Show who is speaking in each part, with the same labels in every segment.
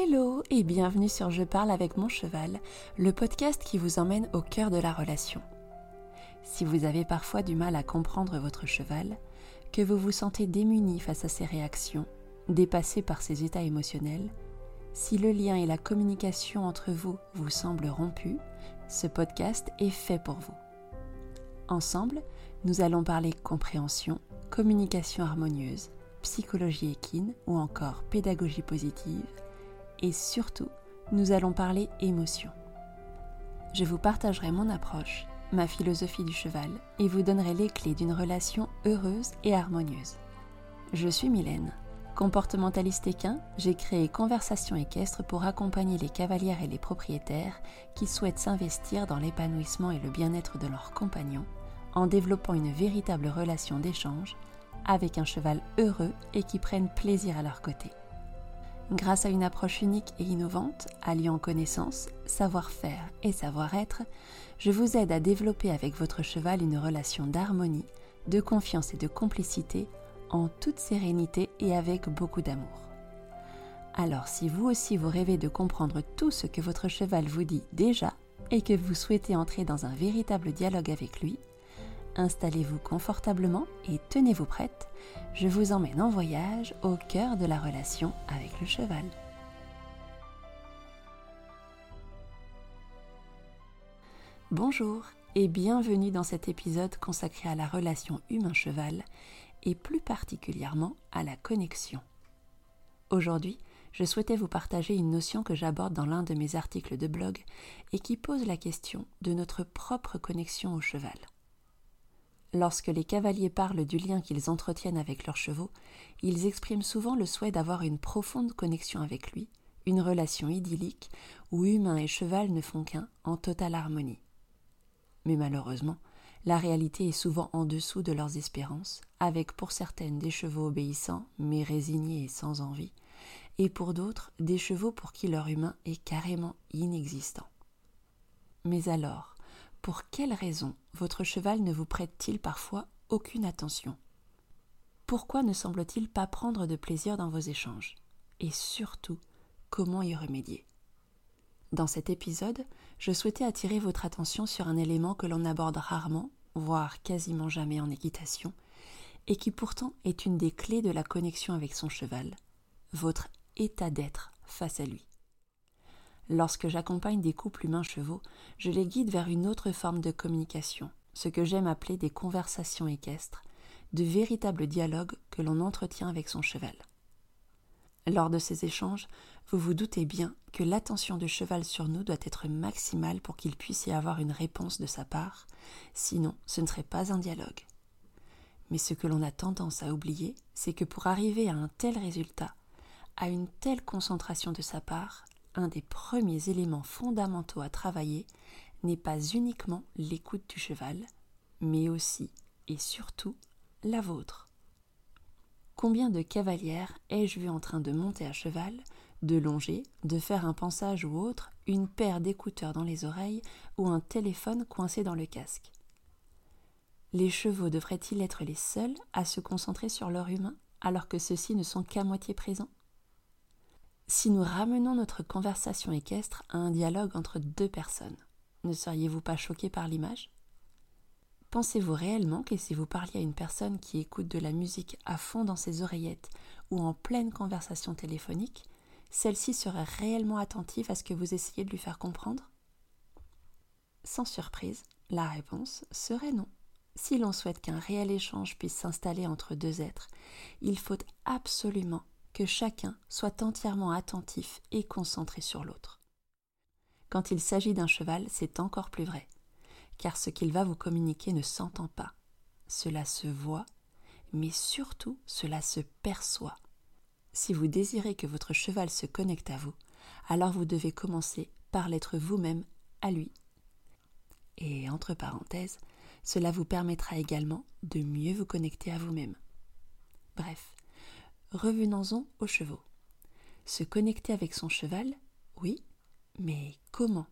Speaker 1: Hello et bienvenue sur Je parle avec mon cheval, le podcast qui vous emmène au cœur de la relation. Si vous avez parfois du mal à comprendre votre cheval, que vous vous sentez démuni face à ses réactions, dépassé par ses états émotionnels, si le lien et la communication entre vous vous semblent rompus, ce podcast est fait pour vous. Ensemble, nous allons parler compréhension, communication harmonieuse, psychologie équine ou encore pédagogie positive et surtout, nous allons parler émotion. Je vous partagerai mon approche, ma philosophie du cheval et vous donnerai les clés d'une relation heureuse et harmonieuse. Je suis Mylène. Comportementaliste équin, j'ai créé Conversation équestre pour accompagner les cavalières et les propriétaires qui souhaitent s'investir dans l'épanouissement et le bien-être de leurs compagnons en développant une véritable relation d'échange avec un cheval heureux et qui prenne plaisir à leur côté. Grâce à une approche unique et innovante, alliant connaissance, savoir-faire et savoir-être, je vous aide à développer avec votre cheval une relation d'harmonie, de confiance et de complicité en toute sérénité et avec beaucoup d'amour. Alors si vous aussi vous rêvez de comprendre tout ce que votre cheval vous dit déjà et que vous souhaitez entrer dans un véritable dialogue avec lui, installez-vous confortablement et tenez-vous prête, je vous emmène en voyage au cœur de la relation avec le cheval. Bonjour et bienvenue dans cet épisode consacré à la relation humain-cheval et plus particulièrement à la connexion. Aujourd'hui, je souhaitais vous partager une notion que j'aborde dans l'un de mes articles de blog et qui pose la question de notre propre connexion au cheval. Lorsque les cavaliers parlent du lien qu'ils entretiennent avec leurs chevaux, ils expriment souvent le souhait d'avoir une profonde connexion avec lui, une relation idyllique où humain et cheval ne font qu'un en totale harmonie. Mais malheureusement, la réalité est souvent en dessous de leurs espérances, avec pour certaines des chevaux obéissants, mais résignés et sans envie, et pour d'autres des chevaux pour qui leur humain est carrément inexistant. Mais alors, pour quelle raison votre cheval ne vous prête-t-il parfois aucune attention? Pourquoi ne semble-t-il pas prendre de plaisir dans vos échanges? Et surtout, comment y remédier? Dans cet épisode, je souhaitais attirer votre attention sur un élément que l'on aborde rarement, voire quasiment jamais en équitation, et qui pourtant est une des clés de la connexion avec son cheval, votre état d'être face à lui. Lorsque j'accompagne des couples humains-chevaux, je les guide vers une autre forme de communication, ce que j'aime appeler des conversations équestres, de véritables dialogues que l'on entretient avec son cheval. Lors de ces échanges, vous vous doutez bien que l'attention du cheval sur nous doit être maximale pour qu'il puisse y avoir une réponse de sa part, sinon ce ne serait pas un dialogue. Mais ce que l'on a tendance à oublier, c'est que pour arriver à un tel résultat, à une telle concentration de sa part, un des premiers éléments fondamentaux à travailler n'est pas uniquement l'écoute du cheval, mais aussi et surtout la vôtre. Combien de cavalières ai-je vu en train de monter à cheval, de longer, de faire un pansage ou autre, une paire d'écouteurs dans les oreilles ou un téléphone coincé dans le casque? Les chevaux devraient-ils être les seuls à se concentrer sur leur humain alors que ceux-ci ne sont qu'à moitié présents? Si nous ramenons notre conversation équestre à un dialogue entre deux personnes, ne seriez-vous pas choqué par l'image? Pensez-vous réellement que si vous parliez à une personne qui écoute de la musique à fond dans ses oreillettes ou en pleine conversation téléphonique, celle-ci serait réellement attentive à ce que vous essayez de lui faire comprendre? Sans surprise, la réponse serait non. Si l'on souhaite qu'un réel échange puisse s'installer entre deux êtres, il faut absolument que chacun soit entièrement attentif et concentré sur l'autre. Quand il s'agit d'un cheval, c'est encore plus vrai, car ce qu'il va vous communiquer ne s'entend pas. Cela se voit, mais surtout cela se perçoit. Si vous désirez que votre cheval se connecte à vous, alors vous devez commencer par l'être vous-même à lui. Et entre parenthèses, cela vous permettra également de mieux vous connecter à vous-même. Bref, Revenons-en aux chevaux. Se connecter avec son cheval, oui, mais comment?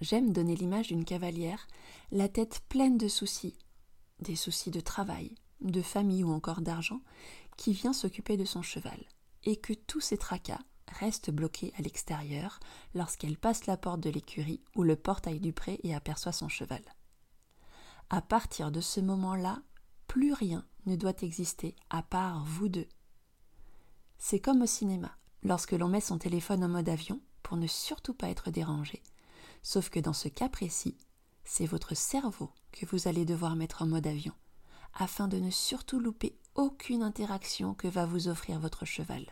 Speaker 1: J'aime donner l'image d'une cavalière, la tête pleine de soucis, des soucis de travail, de famille ou encore d'argent, qui vient s'occuper de son cheval, et que tous ces tracas, reste bloquée à l'extérieur lorsqu'elle passe la porte de l'écurie ou le portail du pré et aperçoit son cheval. À partir de ce moment-là, plus rien ne doit exister à part vous deux. C'est comme au cinéma, lorsque l'on met son téléphone en mode avion pour ne surtout pas être dérangé. Sauf que dans ce cas précis, c'est votre cerveau que vous allez devoir mettre en mode avion, afin de ne surtout louper aucune interaction que va vous offrir votre cheval.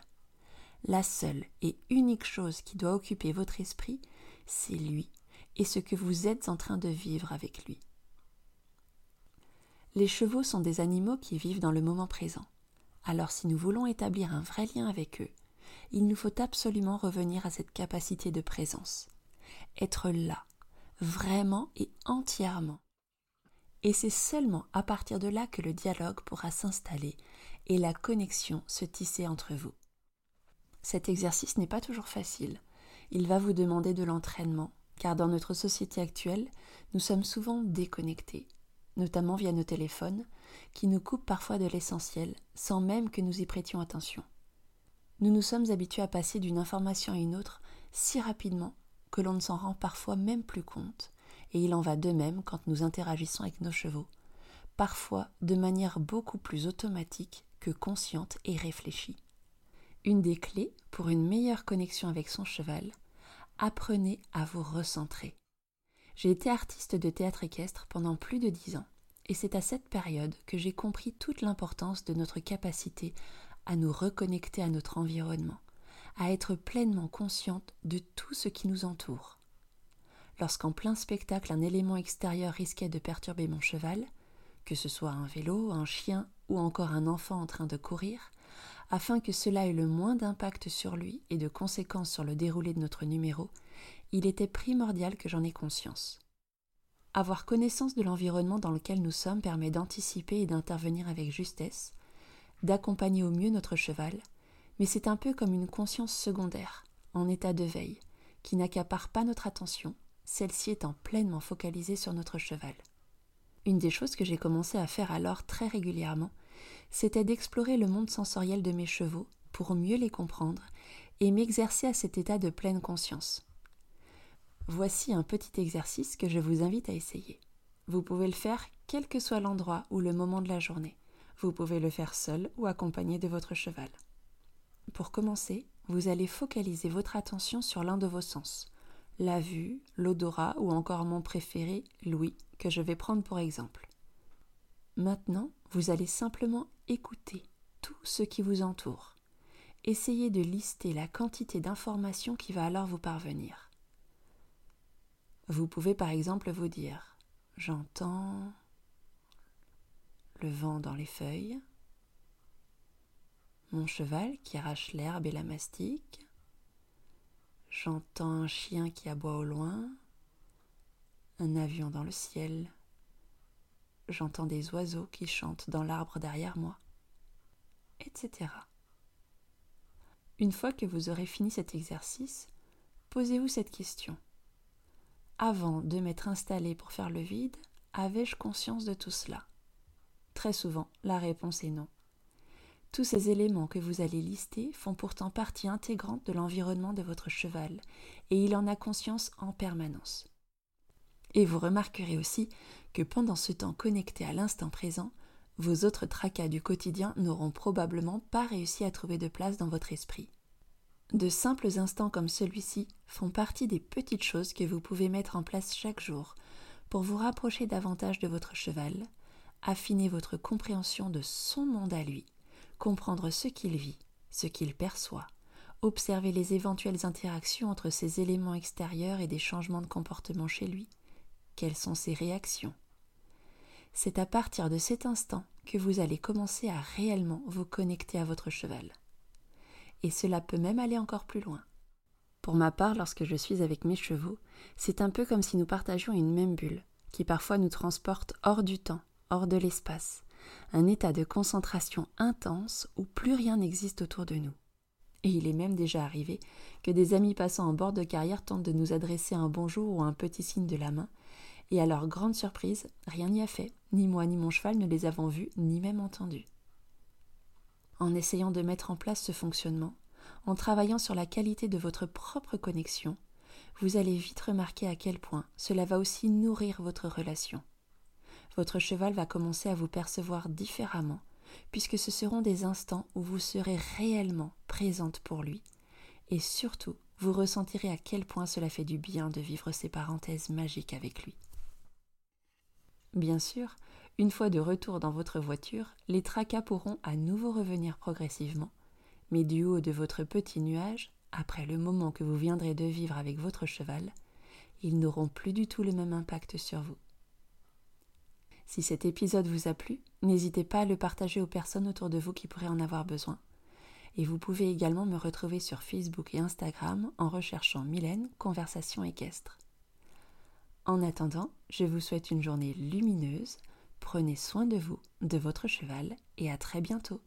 Speaker 1: La seule et unique chose qui doit occuper votre esprit, c'est lui et ce que vous êtes en train de vivre avec lui. Les chevaux sont des animaux qui vivent dans le moment présent. Alors si nous voulons établir un vrai lien avec eux, il nous faut absolument revenir à cette capacité de présence. Être là, vraiment et entièrement. Et c'est seulement à partir de là que le dialogue pourra s'installer et la connexion se tisser entre vous. Cet exercice n'est pas toujours facile. Il va vous demander de l'entraînement, car dans notre société actuelle, nous sommes souvent déconnectés, notamment via nos téléphones, qui nous coupent parfois de l'essentiel, sans même que nous y prêtions attention. Nous nous sommes habitués à passer d'une information à une autre si rapidement que l'on ne s'en rend parfois même plus compte, et il en va de même quand nous interagissons avec nos chevaux, parfois de manière beaucoup plus automatique que consciente et réfléchie. Une des clés pour une meilleure connexion avec son cheval, apprenez à vous recentrer. J'ai été artiste de théâtre équestre pendant plus de dix ans, et c'est à cette période que j'ai compris toute l'importance de notre capacité à nous reconnecter à notre environnement, à être pleinement consciente de tout ce qui nous entoure. Lorsqu'en plein spectacle un élément extérieur risquait de perturber mon cheval, que ce soit un vélo, un chien ou encore un enfant en train de courir, afin que cela ait le moins d'impact sur lui et de conséquences sur le déroulé de notre numéro, il était primordial que j'en ai conscience. Avoir connaissance de l'environnement dans lequel nous sommes permet d'anticiper et d'intervenir avec justesse, d'accompagner au mieux notre cheval, mais c'est un peu comme une conscience secondaire, en état de veille, qui n'accapare pas notre attention, celle-ci étant pleinement focalisée sur notre cheval. Une des choses que j'ai commencé à faire alors très régulièrement, c'était d'explorer le monde sensoriel de mes chevaux pour mieux les comprendre et m'exercer à cet état de pleine conscience. Voici un petit exercice que je vous invite à essayer. Vous pouvez le faire quel que soit l'endroit ou le moment de la journée. Vous pouvez le faire seul ou accompagné de votre cheval. Pour commencer, vous allez focaliser votre attention sur l'un de vos sens, la vue, l'odorat ou encore mon préféré, l'ouïe, que je vais prendre pour exemple. Maintenant, vous allez simplement écouter tout ce qui vous entoure. Essayez de lister la quantité d'informations qui va alors vous parvenir. Vous pouvez par exemple vous dire J'entends le vent dans les feuilles, mon cheval qui arrache l'herbe et la mastique, j'entends un chien qui aboie au loin, un avion dans le ciel, j'entends des oiseaux qui chantent dans l'arbre derrière moi, etc. Une fois que vous aurez fini cet exercice, posez-vous cette question. Avant de m'être installé pour faire le vide, avais-je conscience de tout cela? Très souvent, la réponse est non. Tous ces éléments que vous allez lister font pourtant partie intégrante de l'environnement de votre cheval, et il en a conscience en permanence. Et vous remarquerez aussi que pendant ce temps connecté à l'instant présent, vos autres tracas du quotidien n'auront probablement pas réussi à trouver de place dans votre esprit. De simples instants comme celui-ci font partie des petites choses que vous pouvez mettre en place chaque jour pour vous rapprocher davantage de votre cheval, affiner votre compréhension de son monde à lui, comprendre ce qu'il vit, ce qu'il perçoit, observer les éventuelles interactions entre ces éléments extérieurs et des changements de comportement chez lui, quelles sont ses réactions. C'est à partir de cet instant que vous allez commencer à réellement vous connecter à votre cheval. Et cela peut même aller encore plus loin. Pour ma part, lorsque je suis avec mes chevaux, c'est un peu comme si nous partagions une même bulle, qui parfois nous transporte hors du temps, hors de l'espace, un état de concentration intense où plus rien n'existe autour de nous. Et il est même déjà arrivé que des amis passant en bord de carrière tentent de nous adresser un bonjour ou un petit signe de la main, et à leur grande surprise, rien n'y a fait, ni moi ni mon cheval ne les avons vus, ni même entendus. En essayant de mettre en place ce fonctionnement, en travaillant sur la qualité de votre propre connexion, vous allez vite remarquer à quel point cela va aussi nourrir votre relation. Votre cheval va commencer à vous percevoir différemment, puisque ce seront des instants où vous serez réellement présente pour lui, et surtout vous ressentirez à quel point cela fait du bien de vivre ces parenthèses magiques avec lui. Bien sûr, une fois de retour dans votre voiture, les tracas pourront à nouveau revenir progressivement, mais du haut de votre petit nuage, après le moment que vous viendrez de vivre avec votre cheval, ils n'auront plus du tout le même impact sur vous. Si cet épisode vous a plu, n'hésitez pas à le partager aux personnes autour de vous qui pourraient en avoir besoin. Et vous pouvez également me retrouver sur Facebook et Instagram en recherchant Mylène Conversation équestre. En attendant, je vous souhaite une journée lumineuse, prenez soin de vous, de votre cheval et à très bientôt.